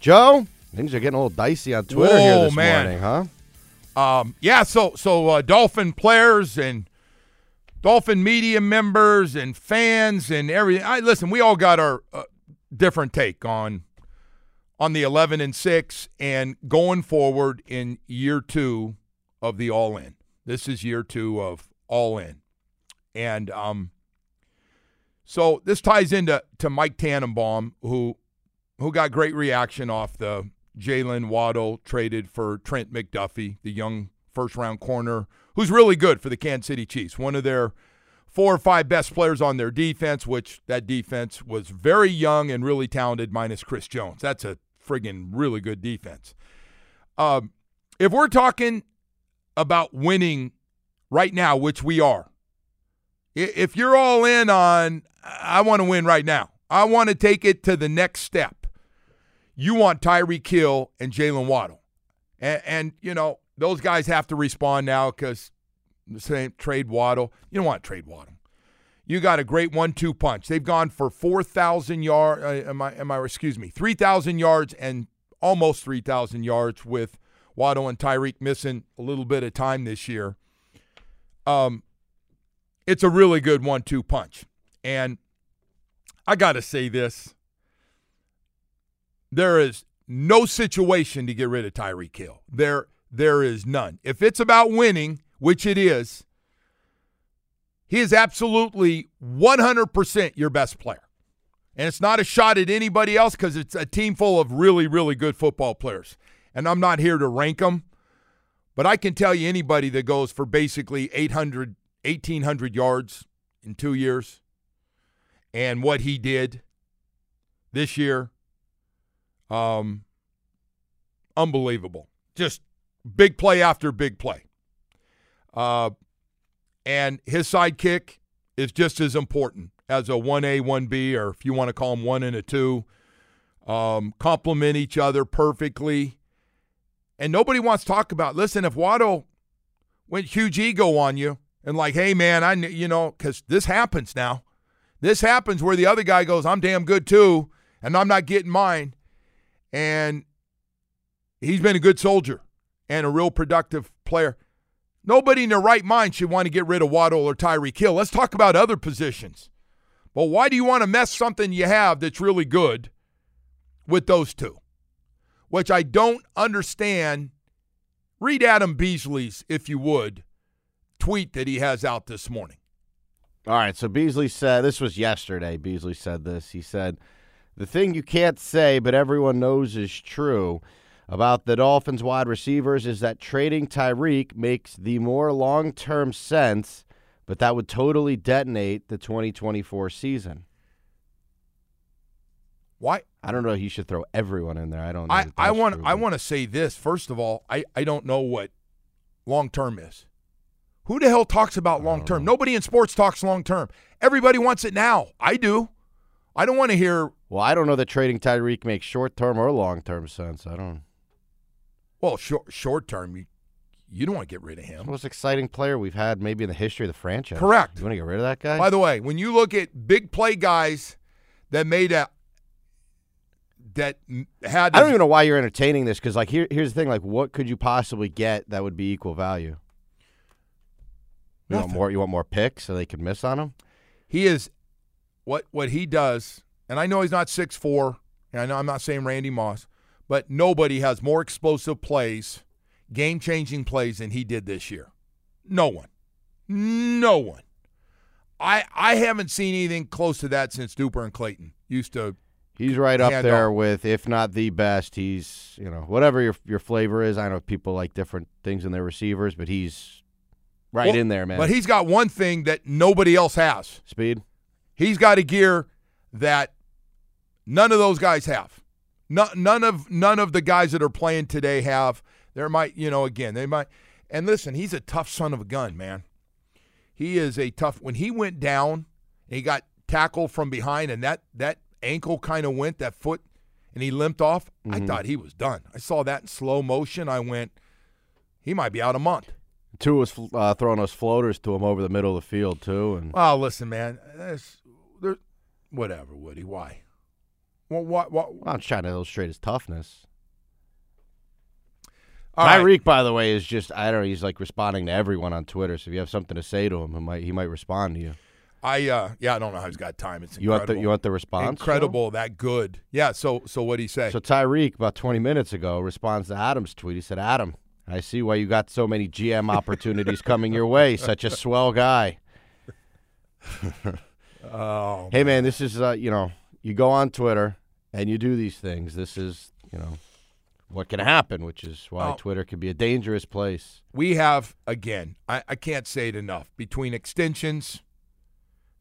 Joe, things are getting a little dicey on Twitter Whoa, here this man. morning, huh? Um, yeah, so so uh, Dolphin players and Dolphin media members and fans and everything. I listen. We all got our uh, different take on on the eleven and six and going forward in year two of the all in. This is year two of all in, and um, so this ties into to Mike Tannenbaum, who who got great reaction off the Jaylen Waddle traded for Trent McDuffie, the young first round corner, who's really good for the Kansas City Chiefs. One of their four or five best players on their defense, which that defense was very young and really talented, minus Chris Jones. That's a friggin' really good defense. Um, if we're talking about winning right now, which we are, if you're all in on, I want to win right now, I want to take it to the next step you want Tyreek Hill and Jaylen Waddle. And, and, you know, those guys have to respond now because the same trade Waddle. You don't want trade Waddle. You got a great one-two punch. They've gone for 4,000 yards, uh, am I, am I, excuse me, 3,000 yards and almost 3,000 yards with Waddle and Tyreek missing a little bit of time this year. Um, it's a really good one-two punch. And I got to say this there is no situation to get rid of Tyreek Hill. There, there is none. If it's about winning, which it is, he is absolutely 100% your best player. And it's not a shot at anybody else because it's a team full of really, really good football players. And I'm not here to rank them, but I can tell you anybody that goes for basically 800, 1,800 yards in two years and what he did this year um, unbelievable. Just big play after big play. Uh, and his sidekick is just as important as a 1A, 1B, or if you want to call them one and a two. Um, complement each other perfectly. And nobody wants to talk about, listen, if Waddle went huge ego on you and like, hey, man, I, you know, because this happens now. This happens where the other guy goes, I'm damn good too, and I'm not getting mine and he's been a good soldier and a real productive player. Nobody in their right mind should want to get rid of Waddle or Tyreek Hill. Let's talk about other positions. But why do you want to mess something you have that's really good with those two? Which I don't understand. Read Adam Beasley's, if you would, tweet that he has out this morning. All right, so Beasley said this was yesterday. Beasley said this. He said, "The thing you can't say, but everyone knows is true about the Dolphins wide receivers is that trading Tyreek makes the more long-term sense, but that would totally detonate the 2024 season." Why? I don't know. He should throw everyone in there. I don't. Know I, I want true, I want to say this first of all. I, I don't know what long term is. Who the hell talks about long term? Nobody in sports talks long term. Everybody wants it now. I do. I don't want to hear. Well, I don't know that trading Tyreek makes short-term or long-term sense. I don't. Well, short short term, you you don't want to get rid of him. most exciting player we've had maybe in the history of the franchise. Correct. You want to get rid of that guy? By the way, when you look at big play guys that made a that had I don't even know why you're entertaining this because, like, here, here's the thing: like, what could you possibly get that would be equal value? You want more? You want more picks so they could miss on him? he is what what he does, and I know he's not six four, and I know I'm not saying Randy Moss, but nobody has more explosive plays, game changing plays than he did this year. No one. No one. I I haven't seen anything close to that since Duper and Clayton used to. He's right up there off. with, if not the best. He's you know whatever your your flavor is. I know people like different things in their receivers, but he's right Well, in there, man. But he's got one thing that nobody else has. speed. He's got a gear that none of those guys have. No, none of none of the guys that are playing today have. There might, you know, again, they might. And listen, he's a tough son of a gun, man. He is a tough. When he went down, and he got tackled from behind, and that that ankle kind of went that foot, and he limped off. I thought he was done. I saw that in slow motion. I went, he might be out a month. Tua was uh, throwing those floaters to him over the middle of the field too, and Well, listen, man. Whatever, Woody. Why? Well, what? What? I'm trying to illustrate his toughness. All right. Tyreek, by the way, is just I don't know. He's like responding to everyone on Twitter. So if you have something to say to him, he might he might respond to you. I uh, yeah, I don't know how he's got time. It's You want incredible. the you want the response? Incredible that good. Yeah. So so what he say? So Tyreek, about 20 minutes ago, responds to Adam's tweet. He said, "Adam, I see why you got so many GM opportunities coming your way. Such a swell guy." oh, Hey man, this is uh, you know, you go on Twitter and you do these things. This is you know what can happen, which is why Oh. Twitter can be a dangerous place. we have again. I, I can't say it enough. Between extensions,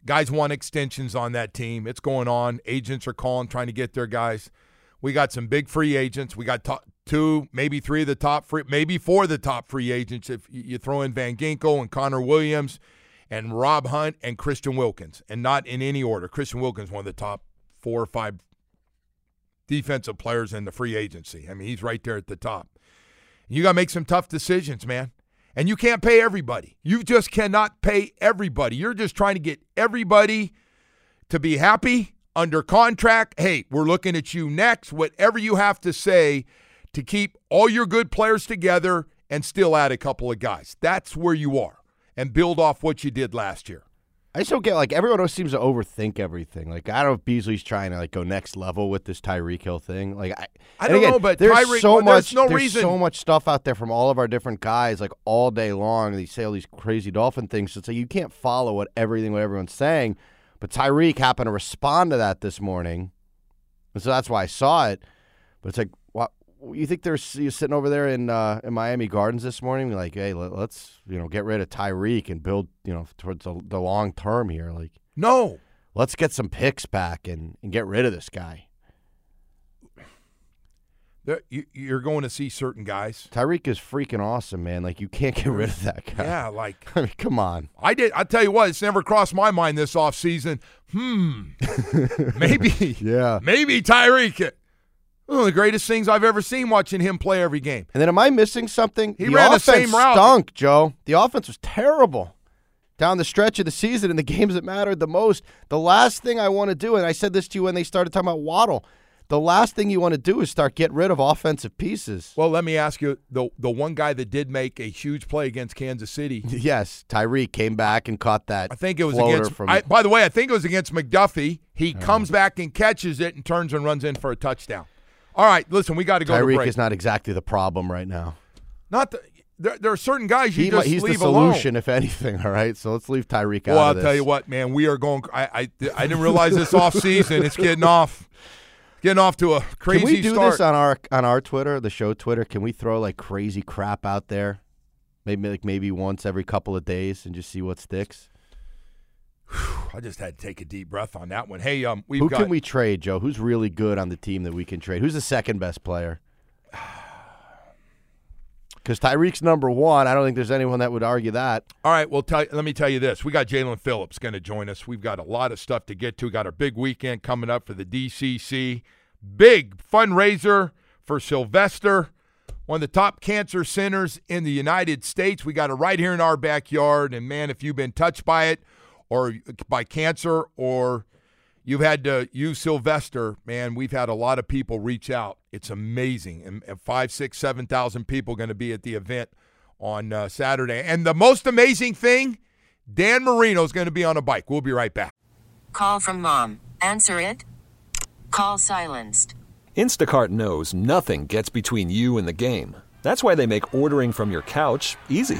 guys want extensions on that team. It's going on. Agents are calling, trying to get their guys. We got some big free agents. We got to- two, maybe three of the top free, maybe four of the top free agents. If you you throw in Van Ginkel and Connor Williams, and Rob Hunt and Christian Wilkins, and not in any order. Christian Wilkins, one of the top four or five defensive players in the free agency. I mean, he's right there at the top. You got to make some tough decisions, man. And you can't pay everybody. You just cannot pay everybody. You're just trying to get everybody to be happy under contract. Hey, we're looking at you next. Whatever you have to say to keep all your good players together and still add a couple of guys. That's where you are and build off what you did last year. I just don't get like everyone else seems to overthink everything. Like I don't know if Beasley's trying to like go next level with this Tyreek Hill thing. Like I, I don't again, know, but there's Tyreek- so well, much. there's no there's reason- so much stuff out there from all of our different guys, like all day long. They say all these crazy dolphin things. So It's like you can't follow what everything what everyone's saying. But Tyreek happened to respond to that this morning, and so that's why I saw it. But it's like, you think they're s- you sitting over there in uh, in Miami Gardens this morning? Like, hey, let, us you know get rid of Tyreek and build you know towards the, the long term here. Like, No. let's get some picks back and, and get rid of this guy. There- you- You're going to see certain guys. Tyreek is freaking awesome, man. Like, you can't get rid of that guy. Yeah, like I mean, come on. I did. I tell you what, it's never crossed my mind this offseason. Hmm. maybe. Yeah. Maybe Tyreek. One of the greatest things I've ever seen watching him play every game. And then, am I missing something? He the ran the offense same route. Stunk, Joe. The offense was terrible down the stretch of the season in the games that mattered the most. The last thing I want to do, and I said this to you when they started talking about Waddle. The last thing you want to do is start getting rid of offensive pieces. Well, let me ask you the the one guy that did make a huge play against Kansas City. Yes, Tyreek came back and caught that. I think it was against. from. I, by the way, I think it was against McDuffie. He oh. comes back and catches it and turns and runs in for a touchdown. All right, listen, we got to go Tyreek is not exactly the problem right now. Not the, there, there are certain guys you He, just he's the leave solution, if anything. All right, so let's leave Tyreek out Well, I'll tell you what, man, we are going. I I, I didn't realize this off season. It's getting off, getting off to a crazy Can we do start. this on our on our Twitter, the show Twitter? Can we throw like crazy crap out there? Maybe like maybe once every couple of days and just see what sticks. I just had to take a deep breath on that one. Hey, um, we've Who got can we trade, Joe? Who's really good on the team that we can trade? Who's the second best player? Because Tyreek's number one. I don't think there's anyone that would argue that. All right, well, tell, let me tell you this. We got Jaelan Phillips going to join us. We've got a lot of stuff to get to. Got our big weekend coming up for the DCC. Big fundraiser for Sylvester, one of the top cancer centers in the United States. We got it right here in our backyard. And man, if you've been touched by it or by cancer or you've had to use Sylvester, man, we've had a lot of people reach out. It's amazing. And, and five, six, seven thousand people going to be at the event on uh, Saturday. And the most amazing thing, Dan Marino is going to be on a bike. We'll be right back. Call from mom. Answer it. Call silenced. Instacart knows nothing gets between you and the game. That's why they make ordering from your couch easy.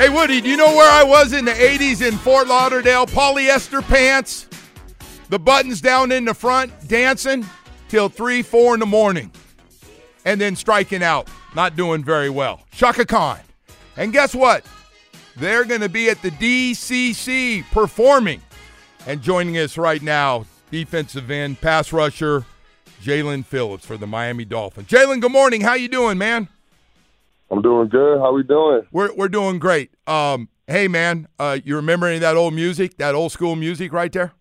Hey, Woody, do you know where I was in the 80s in Fort Lauderdale? Polyester pants, the buttons down in the front, dancing till 3, 4 in the morning, and then striking out, not doing very well. Chaka Khan. And guess what? They're going to be at the DCC performing. And joining us right now, defensive end, pass rusher, Jaelan Phillips for the Miami Dolphins. Jaelan, good morning. How you doing, man? I'm doing good. How we doing? We're we're doing great. Um, hey man, uh, you remember any of that old music, that old school music right there?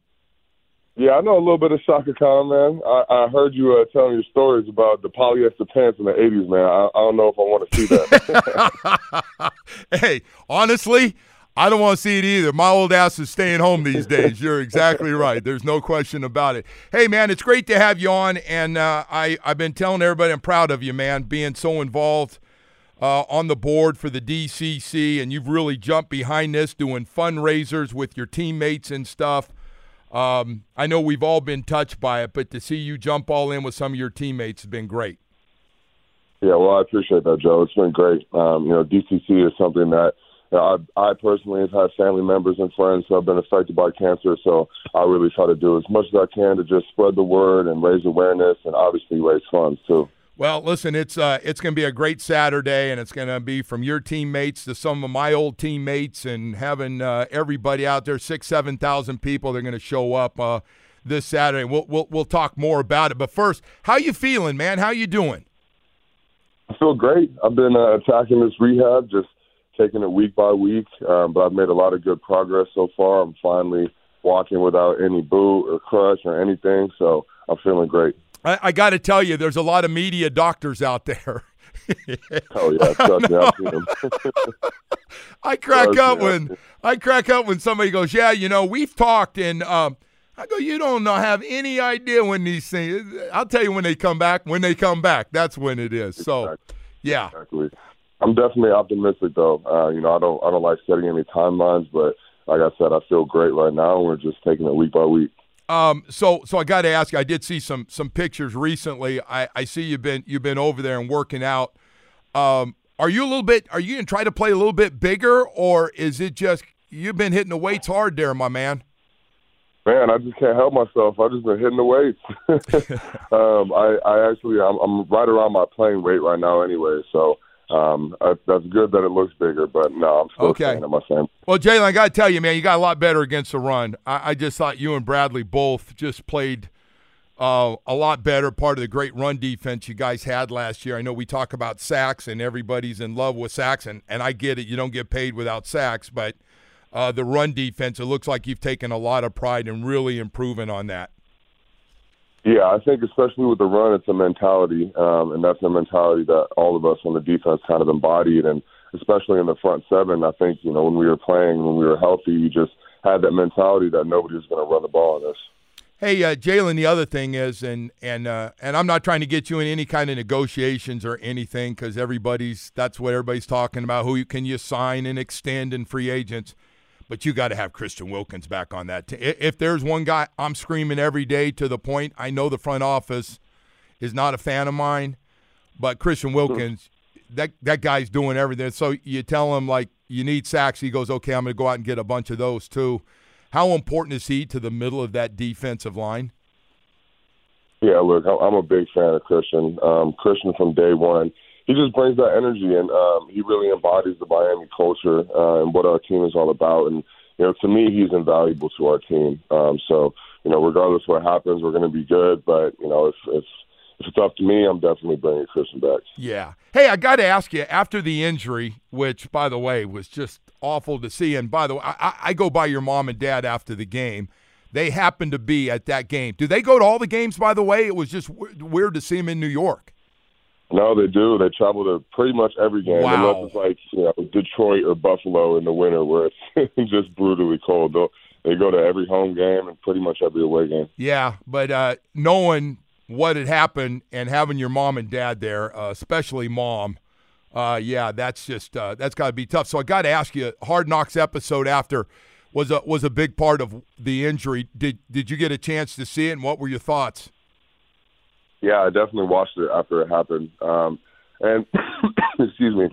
Yeah, I know a little bit of Chaka Khan, man. I, I heard you uh, telling your stories about the polyester pants in the '80s, man. I, I don't know if I want to see that. hey, honestly, I don't want to see it either. My old ass is staying home these days. You're exactly right. There's no question about it. Hey, man, it's great to have you on, and uh, I I've been telling everybody I'm proud of you, man, being so involved uh, on the board for the DCC, and you've really jumped behind this, doing fundraisers with your teammates and stuff. Um, I know we've all been touched by it, but to see you jump all in with some of your teammates has been great. Yeah, well, I appreciate that, Joe. It's been great. Um, you know, DCC is something that you know, I, I personally have had family members and friends who have been affected by cancer, so I really try to do as much as I can to just spread the word and raise awareness and obviously raise funds too. Well, listen, it's uh, it's going to be a great Saturday, and it's going to be from your teammates to some of my old teammates, and having uh, everybody out there, six, seven thousand people, they're going to show up uh, this Saturday. We'll, we'll we'll talk more about it. But first, how you feeling, man? How you doing? I feel great. I've been uh, attacking this rehab, just taking it week by week, um, but I've made a lot of good progress so far. I'm finally walking without any boot or crutch or anything, so I'm feeling great. I, I got to tell you, there's a lot of media doctors out there. oh yeah, trust me, I've seen them. I crack Trust up me, when I crack up when somebody goes, "Yeah, you know, we've talked," and um, I go, "You don't know, have any idea when these things." I'll tell you when they come back. When they come back, that's when it is. So, yeah, Exactly. I'm definitely optimistic though. Uh, you know, I don't I don't like setting any timelines, but like I said, I feel great right now, we're just taking it week by week. Um, so so I got to ask you. I did see some some pictures recently. I, I see you've been you've been over there and working out. Um, are you a little bit? Are you gonna try to play a little bit bigger, or is it just you've been hitting the weights hard there, my man? Man, I just can't help myself. I've just been hitting the weights. um, I, I actually, I'm, I'm right around my playing weight right now, anyway. So um, that's good that it looks bigger, but no, I'm still Okay. my same. Well, Jaelan, I got to tell you, man, you got a lot better against the run. I, I just thought you and Bradley both just played uh, a lot better. Part of the great run defense you guys had last year. I know we talk about sacks, and everybody's in love with sacks, and, and I get it. You don't get paid without sacks, but uh, the run defense, it looks like you've taken a lot of pride in really improving on that. Yeah, I think especially with the run, it's a mentality, um, and that's a mentality that all of us on the defense kind of embodied, and especially in the front seven. I think you know when we were playing, when we were healthy, you just had that mentality that nobody was going to run the ball on us. Hey, uh, Jaelan. The other thing is, and and uh, and I'm not trying to get you in any kind of negotiations or anything because everybody's that's what everybody's talking about. Who you, can you sign and extend in free agents? But you got to have Christian Wilkins back on that. T- If there's one guy I'm screaming every day to the point, I know the front office is not a fan of mine, but Christian Wilkins, that that guy's doing everything. So you tell him like you need sacks, he goes, okay, I'm going to go out and get a bunch of those too. How important is he to the middle of that defensive line? Yeah, look, I'm a big fan of Christian. Um, Christian from day one, he just brings that energy, and um, he really embodies the Miami culture uh, and what our team is all about. And you know, to me, he's invaluable to our team. Um, so you know, regardless what happens, we're going to be good. But you know, if if if it's up to me, I'm definitely bringing Christian back. Yeah. Hey, I got to ask you after the injury, which by the way was just awful to see. And by the way, I, I go by your mom and dad after the game. They happened to be at that game. Do they go to all the games? By the way, it was just w- weird to see them in New York. No, they do. They travel to pretty much every game, Wow. unless it's like you know Detroit or Buffalo in the winter, where it's just brutally cold. They'll, they go to every home game and pretty much every away game. Yeah, but uh, knowing what had happened and having your mom and dad there, uh, especially mom, uh, yeah, that's just uh, that's got to be tough. So I got to ask you, Hard Knocks episode after was a was a big part of the injury. Did did you get a chance to see it, and what were your thoughts? Yeah, I definitely watched it after it happened. Um, and excuse me,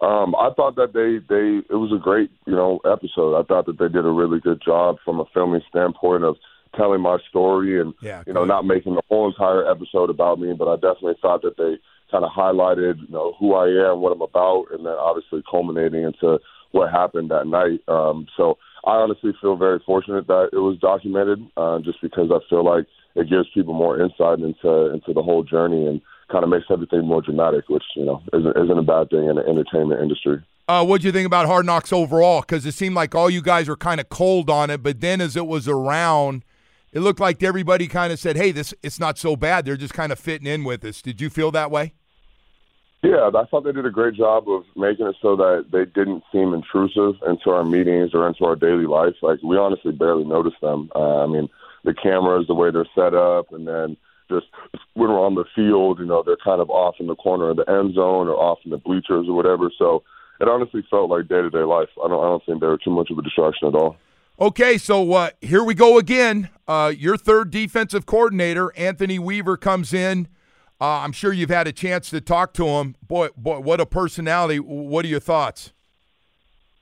um, I thought that they they it was a great you know episode. I thought that they did a really good job from a filming standpoint of telling my story and Yeah, you know not making the whole entire episode about me, but I definitely thought that they kind of highlighted you know who I am, what I'm about, and then obviously culminating into what happened that night. Um, so I honestly feel very fortunate that it was documented, uh, just because I feel like it gives people more insight into into the whole journey and kind of makes everything more dramatic, which you know isn't isn't a bad thing in the entertainment industry. Uh, what do you think about Hard Knocks overall? Because it seemed like all you guys were kind of cold on it, but then as it was around, it looked like everybody kind of said, "Hey, this it's not so bad." They're just kind of fitting in with us. Did you feel that way? Yeah, I thought they did a great job of making it so that they didn't seem intrusive into our meetings or into our daily life. Like we honestly barely noticed them. Uh, I mean, the cameras, the way they're set up, and then just when we're on the field, you know, they're kind of off in the corner of the end zone or off in the bleachers or whatever. So it honestly felt like day to day life. I don't, I don't think they were too much of a distraction at all. Okay, so uh, here we go again. Uh, your third defensive coordinator, Anthony Weaver, comes in. Uh, I'm sure you've had a chance to talk to him. Boy, boy, what a personality! What are your thoughts?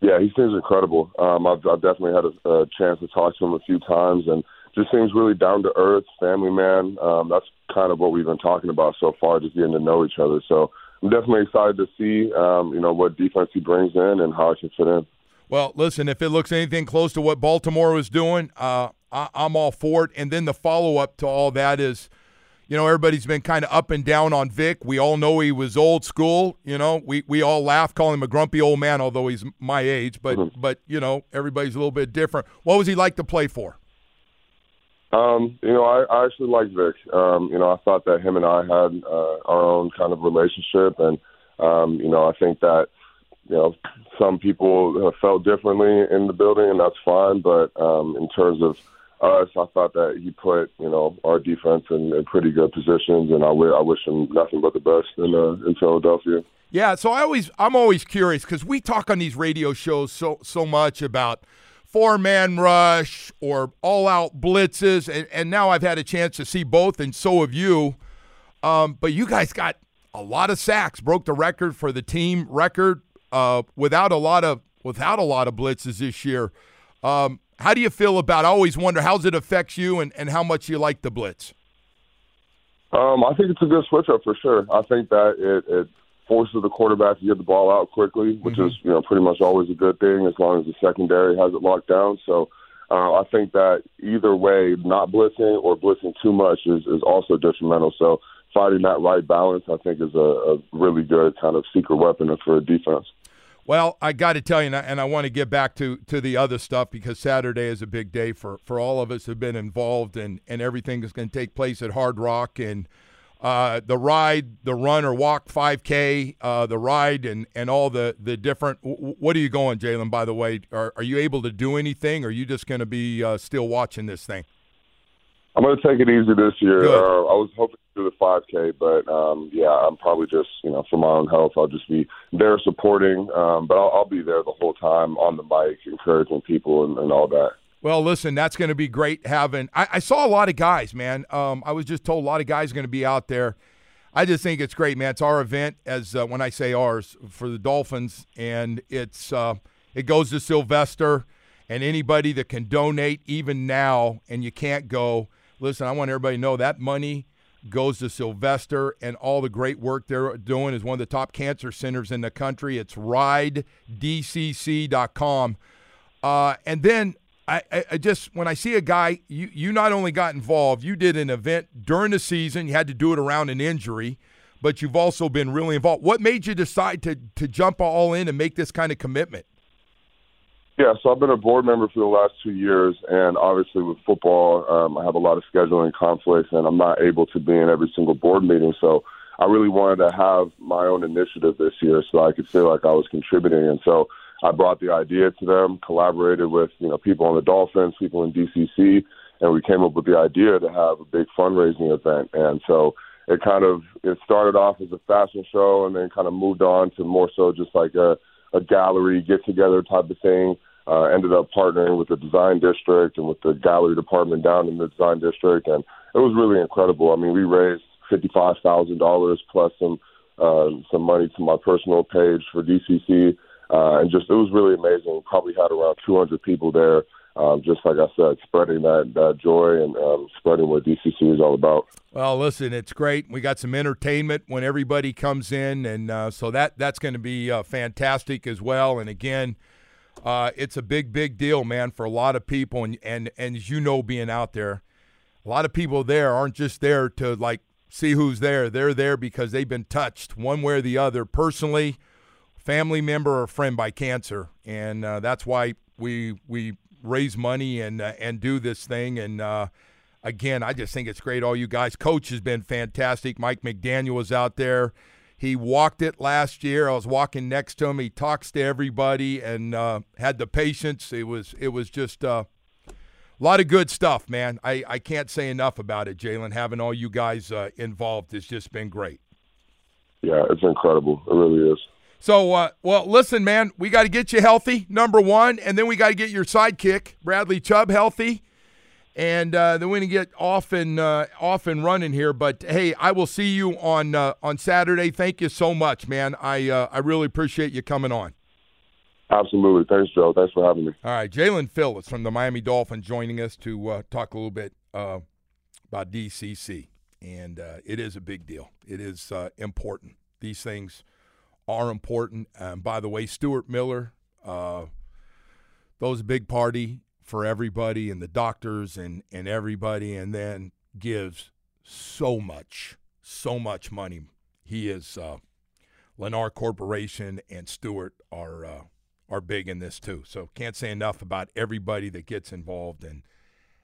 Yeah, he seems incredible. Um, I've, I've definitely had a, a chance to talk to him a few times, and just seems really down to earth, family man. Um, that's kind of what we've been talking about so far, just getting to know each other. So I'm definitely excited to see, um, you know, what defense he brings in and how I can fit in. Well, listen, if it looks anything close to what Baltimore was doing, uh, I, I'm all for it. And then the follow up to all that is, you know, everybody's been kind of up and down on Vic. We all know he was old school. You know, we, we all laugh, calling him a grumpy old man, although he's my age. But but you know, everybody's a little bit different. What was he like to play for? Um, you know, I, I actually like Vic. Um, you know, I thought that him and I had uh, our own kind of relationship, and um, you know, I think that you know some people have felt differently in the building, and that's fine. But um, in terms of us, I thought that he put you know our defense in, in pretty good positions, and I wi- I wish him nothing but the best in uh, in Philadelphia. Yeah, so I always I'm always curious because we talk on these radio shows so so much about four man rush or all out blitzes, and, and now I've had a chance to see both, and so have you. Um, but you guys got a lot of sacks, broke the record for the team record uh, without a lot of without a lot of blitzes this year. Um, how do you feel about? I always wonder how it affects you and, and how much you like the blitz. Um, I think it's a good switch up for sure. I think that it, it forces the quarterback to get the ball out quickly, which is you know pretty much always a good thing as long as the secondary has it locked down. So uh, I think that either way, not blitzing or blitzing too much is, is also detrimental. So finding that right balance, I think, is a, a really good kind of secret weapon for a defense. Well, I got to tell you, and I, and I want to get back to, to the other stuff because Saturday is a big day for, for all of us who've been involved, and, and everything that's going to take place at Hard Rock and uh, the ride, the run or walk 5K, uh, the ride, and, and all the, the different. w- What are you going, Jaelan? By the way, are, are you able to do anything? Or are you just going to be uh, still watching this thing? I'm going to take it easy this year. Uh, I was hoping to do the 5K, but um, yeah, I'm probably just, you know, for my own health, I'll just be there supporting. Um, but I'll, I'll be there the whole time on the mic, encouraging people and, and all that. Well, listen, that's going to be great having. I, I saw a lot of guys, man. Um, I was just told a lot of guys are going to be out there. I just think it's great, man. It's our event, as uh, when I say ours for the Dolphins, and it's uh, it goes to Sylvester, And anybody that can donate, even now, and you can't go, listen, I want everybody to know that money goes to Sylvester and all the great work they're doing is one of the top cancer centers in the country. It's ridedcc.com. Uh, and then I, I, just when I see a guy, you you not only got involved, you did an event during the season. You had to do it around an injury, but you've also been really involved. What made you decide to to jump all in and make this kind of commitment? Yeah, so I've been a board member for the last two years, and obviously with football, um, I have a lot of scheduling conflicts, and I'm not able to be in every single board meeting. So I really wanted to have my own initiative this year, so I could feel like I was contributing. And so I brought the idea to them, collaborated with you know people on the Dolphins, people in DCC, and we came up with the idea to have a big fundraising event. And so it kind of it started off as a fashion show, and then kind of moved on to more so just like a a gallery get together type of thing. Uh, ended up partnering with the design district and with the gallery department down in the design district, and it was really incredible. I mean, we raised fifty five thousand dollars plus some uh, some money to my personal page for DCC, uh, and just it was really amazing. Probably had around two hundred people there. Um, just like I said, spreading that, that joy and um, spreading what DCC is all about. Well, listen, it's great. We got some entertainment when everybody comes in, and uh, so that that's going to be uh, fantastic as well. And again, uh, it's a big, big deal, man, for a lot of people. And, and and as you know, being out there, a lot of people there aren't just there to like see who's there. They're there because they've been touched one way or the other, personally, family member or friend by cancer, and uh, that's why we we raise money and uh, and do this thing and uh, again, I just think it's great. All you guys, coach has been fantastic. Mike McDaniel was out there. He walked it last year. I was walking next to him. He talks to everybody and uh, had the patience. It was it was just uh, a lot of good stuff, man. I, I can't say enough about it, Jaelan. Having all you guys uh, involved has just been great. Yeah, it's incredible. It really is. So, uh, well, listen, man, we got to get you healthy, number one, and then we got to get your sidekick, Bradley Chubb, healthy and uh, then we're gonna get off and uh, off and running here. But hey, I will see you on uh, on Saturday. Thank you so much, man. I uh, I really appreciate you coming on. Absolutely, thanks, Joe. Thanks for having me. All right, Jaelan Phillips from the Miami Dolphins joining us to uh, talk a little bit uh, about DCC, and it is a big deal. It is important. These things are important. And by the way, Stuart Miller, those big party for everybody and the doctors and, and everybody, and then gives so much, so much money. He is uh, Lennar Corporation and Stuart are uh, are big in this too. So can't say enough about everybody that gets involved and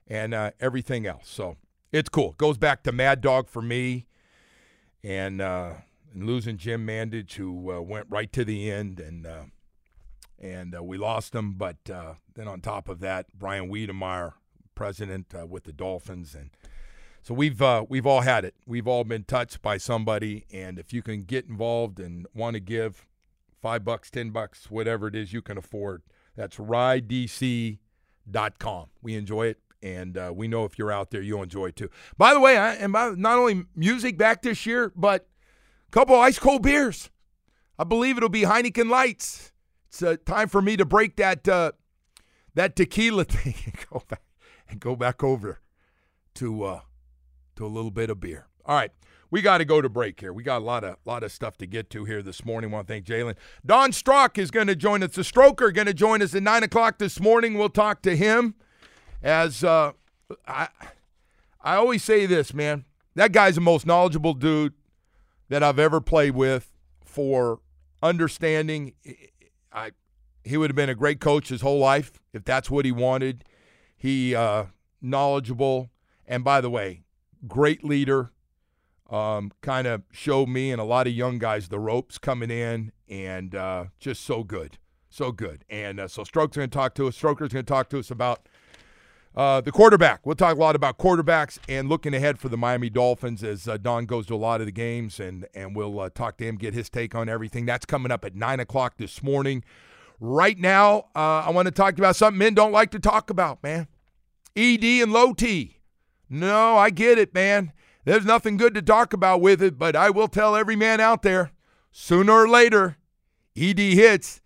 and uh, everything else. So it's cool. Goes back to Mad Dog for me, and uh, and losing Jim Mandich, who uh, went right to the end, and uh, and uh, we lost him. But uh, then on top of that, Bryan Wiedmeier, president uh, with the Dolphins, and so we've we've all had it. We've all been touched by somebody, and if you can get involved and want to give five bucks, ten bucks, whatever it is you can afford, that's ridedc.com. We enjoy it. And uh, we know if you're out there, you'll enjoy it too. By the way, I, and by, not only music back this year, but couple ice cold beers. I believe it'll be Heineken Lights it's uh, time for me to break that uh, that tequila thing and go back and go back over to uh, to a little bit of beer. All right, we got to go to break here. We got a lot of lot of stuff to get to here this morning. I want to thank Jaelan. Don Strock is going to join us. The Stroker going to join us at nine o'clock this morning. We'll talk to him. As uh, I I always say this, man, that guy's the most knowledgeable dude that I've ever played with for understanding I he would have been a great coach his whole life if that's what he wanted. He uh, knowledgeable, and by the way, great leader. Um, kind of showed me and a lot of young guys the ropes coming in, and uh, just so good, so good. And uh, so Stroke's going to talk to us. Stroker's going to talk to us about uh, the quarterback. We'll talk a lot about quarterbacks and looking ahead for the Miami Dolphins as uh, Don goes to a lot of the games, and and we'll uh, talk to him, get his take on everything. That's coming up at nine o'clock this morning. Right now, uh, I want to talk about something men don't like to talk about, man. ED and low T. No, I get it, man. There's nothing good to talk about with it, but I will tell every man out there sooner or later, ED hits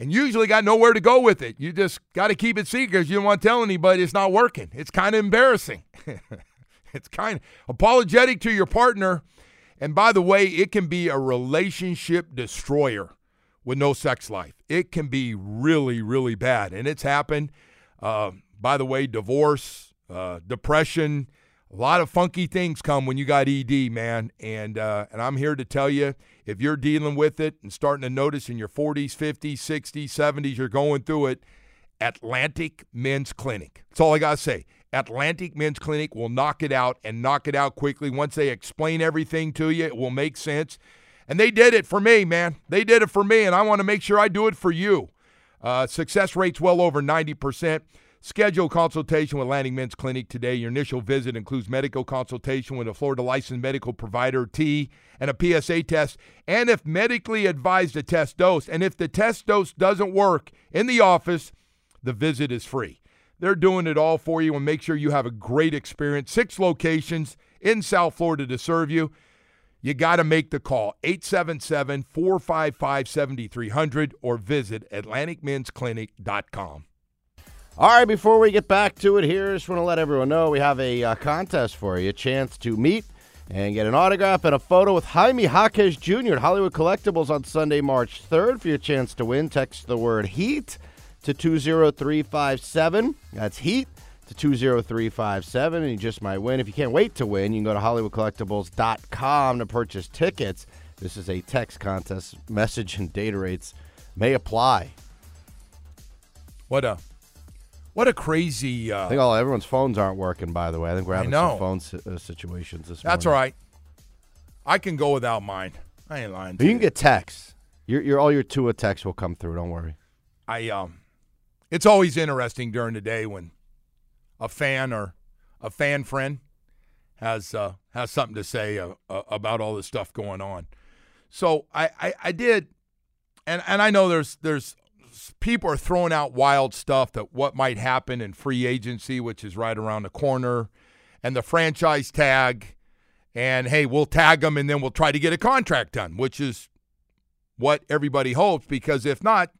and usually got nowhere to go with it. You just got to keep it secret because you don't want to tell anybody it's not working. It's kind of embarrassing. it's kind of apologetic to your partner. And by the way, it can be a relationship destroyer with no sex life. It can be really, really bad. And it's happened. Uh, by the way, divorce, uh, depression, a lot of funky things come when you got ED, man. And uh, and I'm here to tell you, if you're dealing with it and starting to notice in your 40s, 50s, 60s, 70s, you're going through it, Atlantic Men's Clinic. That's all I got to say. Atlantic Men's Clinic will knock it out and knock it out quickly. Once they explain everything to you, it will make sense. And they did it for me, man. They did it for me, and I want to make sure I do it for you. Uh, success rate's well over 90%. Schedule consultation with Atlantic Men's Clinic today. Your initial visit includes medical consultation with a Florida licensed medical provider, T, and a PSA test. And if medically advised, a test dose. And if the test dose doesn't work in the office, the visit is free. They're doing it all for you and make sure you have a great experience. Six locations in South Florida to serve you. You got to make the call 877 455 7300 or visit AtlanticMen'sClinic.com. All right, before we get back to it here, just want to let everyone know we have a uh, contest for you, a chance to meet and get an autograph and a photo with Jaime Jaquez Jr. at Hollywood Collectibles on Sunday, March 3rd. For your chance to win, text the word HEAT to 20357. That's HEAT to 20357, and you just might win. If you can't wait to win, you can go to HollywoodCollectibles.com to purchase tickets. This is a text contest. Message and data rates may apply. What a what a crazy. Uh, I think all everyone's phones aren't working. By the way, I think we're having some phone si- uh, situations this morning. that's morning. all right. I can go without mine. I ain't lying. To You can get texts. Your, your all your Tua texts will come through. Don't worry. I um, it's always interesting during the day when a fan or a fan friend has uh, has something to say uh, uh, about all this stuff going on. So I, I I did, and and I know there's there's people are throwing out wild stuff that what might happen in free agency, which is right around the corner, and the franchise tag, and hey, we'll tag them and then we'll try to get a contract done, which is what everybody hopes because if not,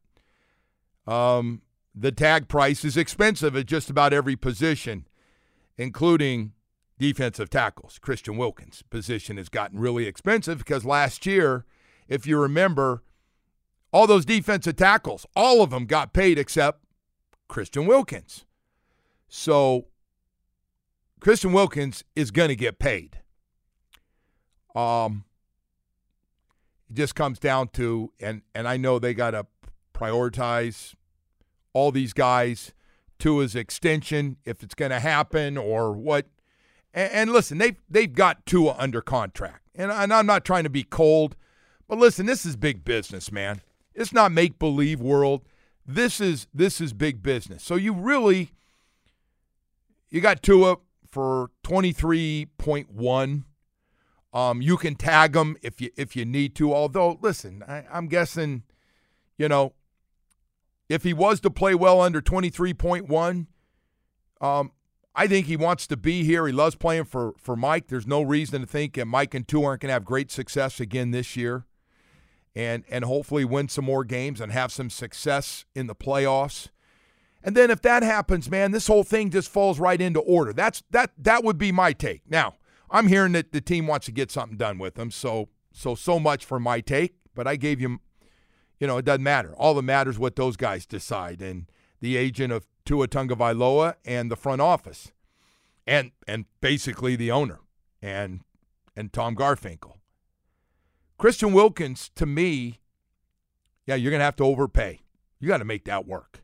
um, the tag price is expensive at just about every position, including defensive tackles. Christian Wilkins' position has gotten really expensive because last year, if you remember, all those defensive tackles, all of them got paid except Christian Wilkins. So Christian Wilkins is going to get paid. Um, it just comes down to, and and I know they got to prioritize all these guys to his extension if it's going to happen or what. And, and listen, they they've got Tua under contract, and, and I'm not trying to be cold, but listen, this is big business, man. It's not make believe world. This is this is big business. So you really you got Tua for twenty three point one. Um, you can tag them if you if you need to. Although, listen, I, I'm guessing, you know, if he was to play well under 23.1, um, I think he wants to be here. He loves playing for for Mike. There's no reason to think that Mike and Tua aren't going to have great success again this year, and and hopefully win some more games and have some success in the playoffs. And then if that happens, man, this whole thing just falls right into order. That's that that would be my take. Now, I'm hearing that the team wants to get something done with them, so so so much for my take. But I gave you, you know, it doesn't matter. All that matters what those guys decide, and the agent of Tua Tagovailoa and the front office, and and basically the owner and and Tom Garfinkel. Christian Wilkins, to me, yeah, you're gonna have to overpay. You got to make that work.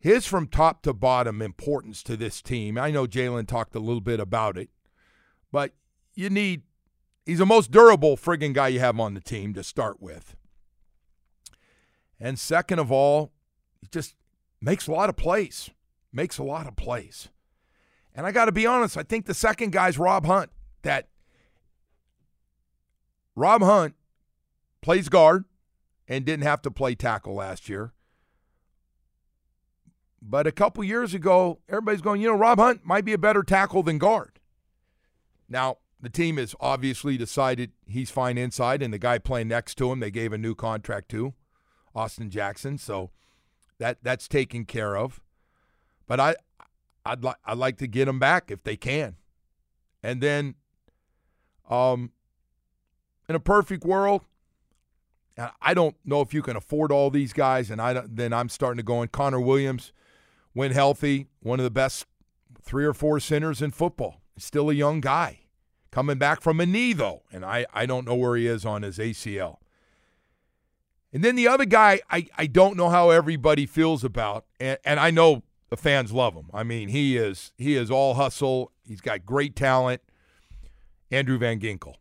His from top to bottom importance to this team. I know Jaelan talked a little bit about it, but you need. He's the most durable friggin' guy you have on the team to start with. And second of all, he just makes a lot of plays. Makes a lot of plays. And I got to be honest, I think the second guy's Rob Hunt. That Rob Hunt plays guard and didn't have to play tackle last year. But a couple years ago, everybody's going, you know, Rob Hunt might be a better tackle than guard. Now, the team has obviously decided he's fine inside, and the guy playing next to him, they gave a new contract to, Austin Jackson. So that that's taken care of. But I I'd like I'd like to get him back if they can. And then um in a perfect world, I don't know if you can afford all these guys, and I then I'm starting to go in. Connor Williams, when healthy, one of the best three or four centers in football. Still a young guy, coming back from a knee though, and I I don't know where he is on his ACL. And then the other guy, I, I don't know how everybody feels about, and, and I know the fans love him. I mean, he is he is all hustle. He's got great talent. Andrew Van Ginkel.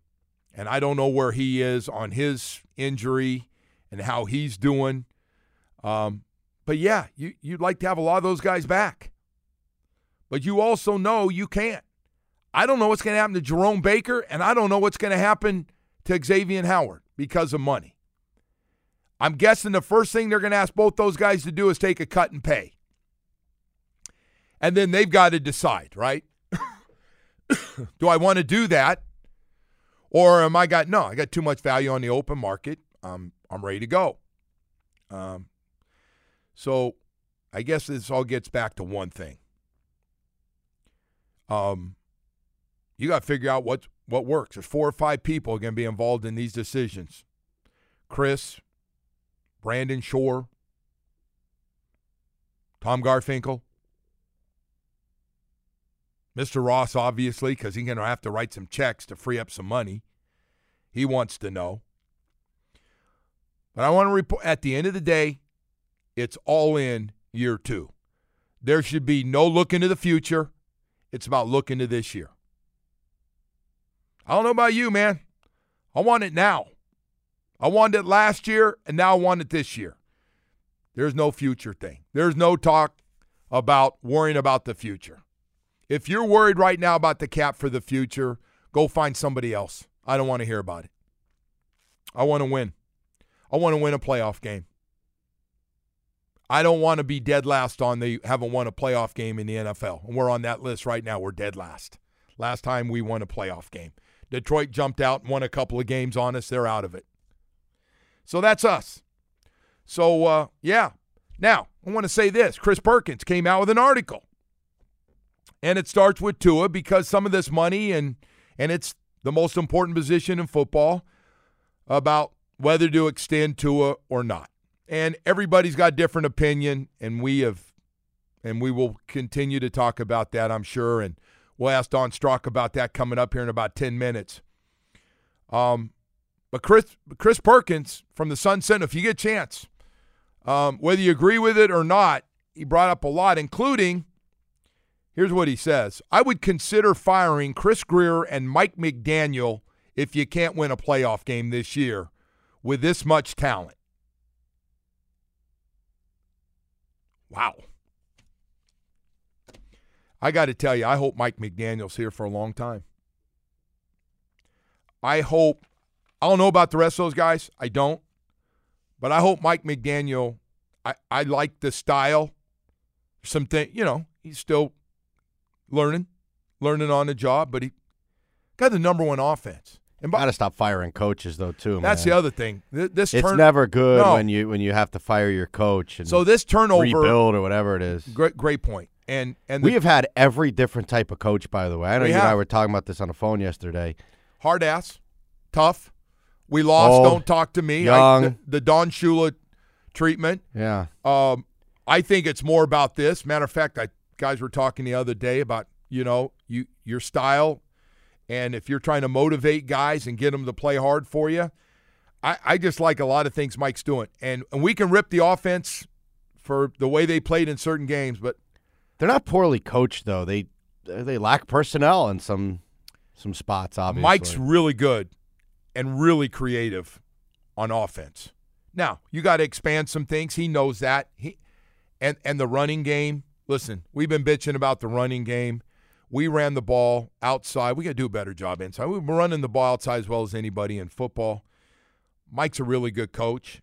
And I don't know where he is on his injury and how he's doing. Um, but yeah, you, you'd like to have a lot of those guys back. But you also know you can't. I don't know what's going to happen to Jerome Baker, and I don't know what's going to happen to Xavier Howard because of money. I'm guessing the first thing they're going to ask both those guys to do is take a cut and pay. And then they've got to decide, right? do I want to do that? Or am I got no, I got too much value on the open market. Um, I'm ready to go. Um, so I guess this all gets back to one thing. Um, you got to figure out what what works. There's four or five people going to be involved in these decisions. Chris, Brandon Shore, Tom Garfinkel, Mr. Ross, obviously, because he's going to have to write some checks to free up some money. He wants to know. But I want to report at the end of the day, it's all in year two. There should be no look into the future. It's about looking to this year. I don't know about you, man. I want it now. I wanted it last year, and now I want it this year. There's no future thing. There's no talk about worrying about the future. If you're worried right now about the cap for the future, go find somebody else. I don't want to hear about it. I want to win. I want to win a playoff game. I don't want to be dead last on the haven't won a playoff game in the NFL. And we're on that list right now. We're dead last. Last time we won a playoff game. Detroit jumped out and won a couple of games on us. They're out of it. So that's us. So, uh, yeah. Now, I want to say this Chris Perkins came out with an article and it starts with Tua because some of this money and and it's the most important position in football about whether to extend Tua or not. And everybody's got different opinion and we have and we will continue to talk about that, I'm sure and we'll ask Don Strock about that coming up here in about 10 minutes. Um but Chris Chris Perkins from the Sun Sentinel, if you get a chance, um, whether you agree with it or not, he brought up a lot, including Here's what he says I would consider firing Chris Grier and Mike McDaniel if you can't win a playoff game this year with this much talent. Wow. I got to tell you, I hope Mike McDaniel's here for a long time. I hope, I don't know about the rest of those guys. I don't. But I hope Mike McDaniel, I, I like the style. Something, you know, he's still learning, learning on the job, but he got the number one offense. And by, gotta stop firing coaches though too. That's man. the other thing. This it's turn, never good no. when you when you have to fire your coach. And so this turnover, rebuild or whatever it is. Great, great point. And and the, we have had every different type of coach. By the way, I know We you and I were talking about this on the phone yesterday. hard ass, tough. We lost. Old, don't talk to me. I- young. the, the Don Shula treatment. Yeah, Um, I think it's more about this. Matter of fact, I guys were talking the other day about you know you your style, and if you're trying to motivate guys and get them to play hard for you, I, I just like a lot of things Mike's doing, and and we can rip the offense for the way they played in certain games, but they're not poorly coached though. They they lack personnel in some some spots. Obviously, Mike's really good and really creative on offense. Now, you got to expand some things. He knows that. He and and the running game. Listen, we've been bitching about the running game. We ran the ball outside. We got to do a better job inside. We've been running the ball outside as well as anybody in football. Mike's a really good coach,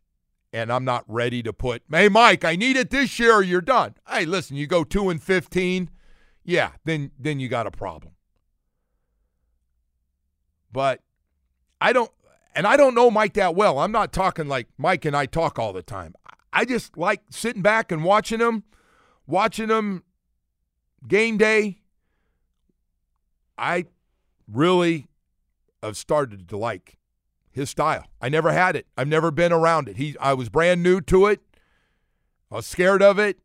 and I'm not ready to put, hey, Mike, I need it this year or you're done. Hey, listen, you go 2 and 15, yeah, then then you got a problem. But I don't and I don't know Mike that well. I'm not talking like Mike and I talk all the time. I just like sitting back and watching him, watching him game day. I really have started to like his style. I never had it. I've never been around it. He I was brand new to it. I was scared of it.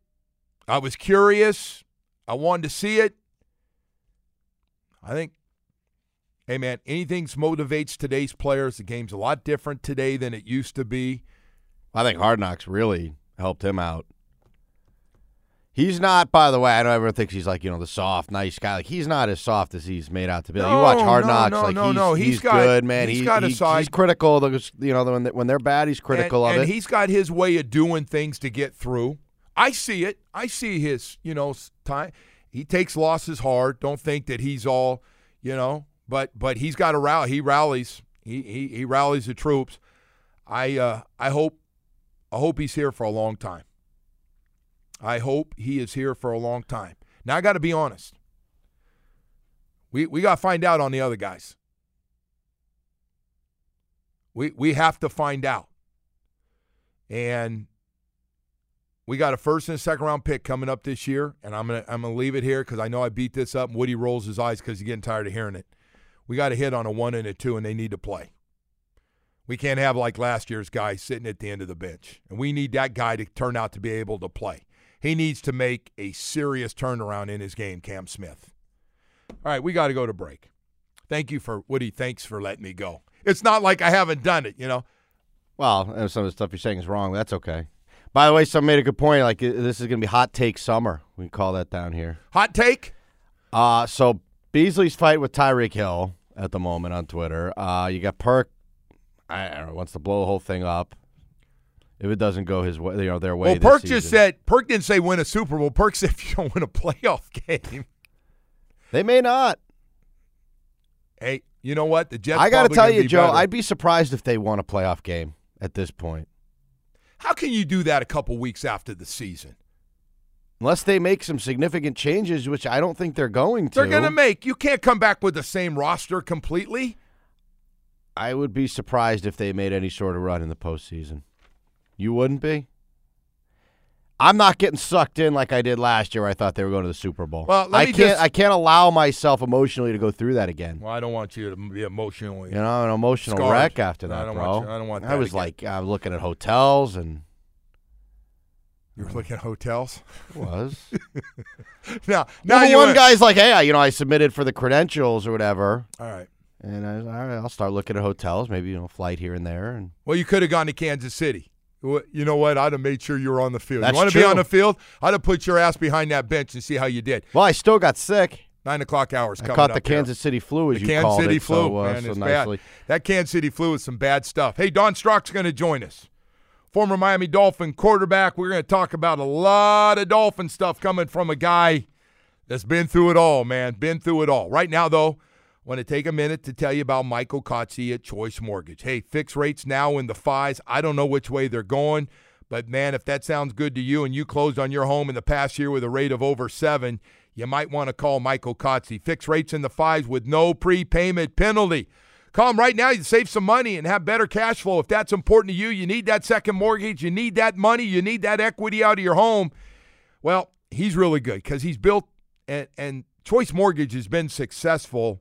I was curious. I wanted to see it. I think hey man, anything motivates today's players. The game's a lot different today than it used to be. I think Hard Knocks really helped him out. He's not, by the way. I know everyone thinks he's like you know the soft, nice guy. Like he's not as soft as he's made out to be. Like, you watch Hard no, Knocks, no, like no, he's, no. he's, He's got- good, man. he's He- got a he's, side- he's critical. You know when when they're bad, he's critical and, of and it. he's got his way of doing things to get through. I see it. I see his, you know, time. He takes losses hard. Don't think that he's all, you know, but but he's got a rally. He rallies. He he, he rallies the troops. I uh, I hope I hope he's here for a long time. I hope he is here for a long time. Now I got to be honest. We we got to find out on the other guys. We we have to find out. And we got a first and a second round pick coming up this year, and I'm gonna I'm gonna leave it here because I know I beat this up. And Woody rolls his eyes because he's getting tired of hearing it. We got to hit on a one and a two, and they need to play. We can't have like last year's guy sitting at the end of the bench, and we need that guy to turn out to be able to play. He needs to make a serious turnaround in his game, Cam Smith. All right, we got to go to break. Thank you for Woody. Thanks for letting me go. It's not like I haven't done it, you know. Well, and some of the stuff you're saying is wrong. That's okay. By the way, some made a good point. Like uh, this is going to be hot take summer. We call that down here. Hot take. Uh so Beasley's fight with Tyreek Hill at the moment on Twitter. Uh, you got Perk. I don't know. Wants to blow the whole thing up. If it doesn't go his way, you know their way. Well, Perk just said Perk didn't say win a Super Bowl. Perk said if you don't win a playoff game, they may not. hey, you know what? The Jets. I got to tell you, be Joe. better. I'd be surprised if they won a playoff game at this point, How can you do that a couple weeks after the season? unless they make some significant changes, which I don't think they're going to. They're going to make. You can't come back with the same roster completely. I would be surprised if they made any sort of run in the postseason. You wouldn't be? I'm not getting sucked in like I did last year. Where I thought they were going to the Super Bowl. Well, I can't. just- I can't allow myself emotionally to go through that again. Well, I don't want you to be emotionally. You know, an emotional Scarred. wreck after No, I that, don't bro. want you- I don't want I was again. like, I'm looking at hotels and You were looking at hotels. was. now, now you one went- guy's like, hey, I, you know, I submitted for the credentials or whatever, All right. and I, all right, I'll start looking at hotels, maybe you know, flight here and there, and Well, you could have gone to Kansas City. You know what? I'd have made sure you were on the field. That's you want to be on the field? I'd have put your ass behind that bench and see how you did. well, I still got sick. Nine o'clock hours I caught the. Kansas City flu, as The you Kansas called City it, flu, so, uh, man, so it's nicely. bad. That Kansas City flu is some bad stuff. Hey, Don Strock's going to join us. Former Miami Dolphin quarterback. We're going to talk about a lot of Dolphin stuff coming from a guy that's been through it all, man. Been through it all. Right now, though, want to take a minute to tell you about Michael Kotze at Choice Mortgage. Hey, fixed rates now in the fives. I don't know which way they're going, but man, if that sounds good to you and you closed on your home in the past year with a rate of over seven, you might want to call Michael Kotze. Fixed rates in the fives with no prepayment penalty. Call him right now. You save some money and have better cash flow. If that's important to you, you need that second mortgage, you need that money, you need that equity out of your home. Well, he's really good because he's built and, and Choice Mortgage has been successful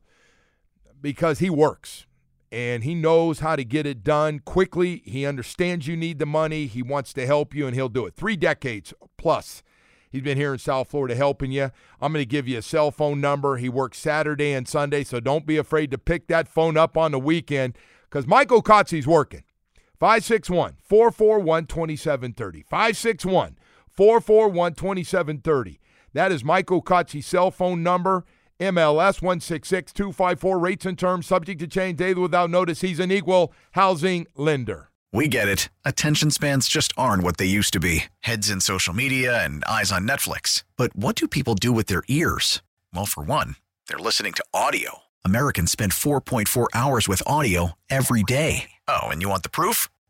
because he works and he knows how to get it done quickly. He understands you need the money. He wants to help you and he'll do it. Three decades plus. He's been here in South Florida helping you. I'm going to give you a cell phone number. He works Saturday and Sunday, so don't be afraid to pick that phone up on the weekend because Michael Kotze's working. 561 441 2730. 561 441 2730. That is Michael Kotze's cell phone number. MLS 166 254. Rates and terms subject to change daily without notice. He's an equal housing lender. We get it. Attention spans just aren't what they used to be heads in social media and eyes on Netflix. But what do people do with their ears? Well, for one, they're listening to audio. Americans spend 4.4 hours with audio every day. Oh, and you want the proof?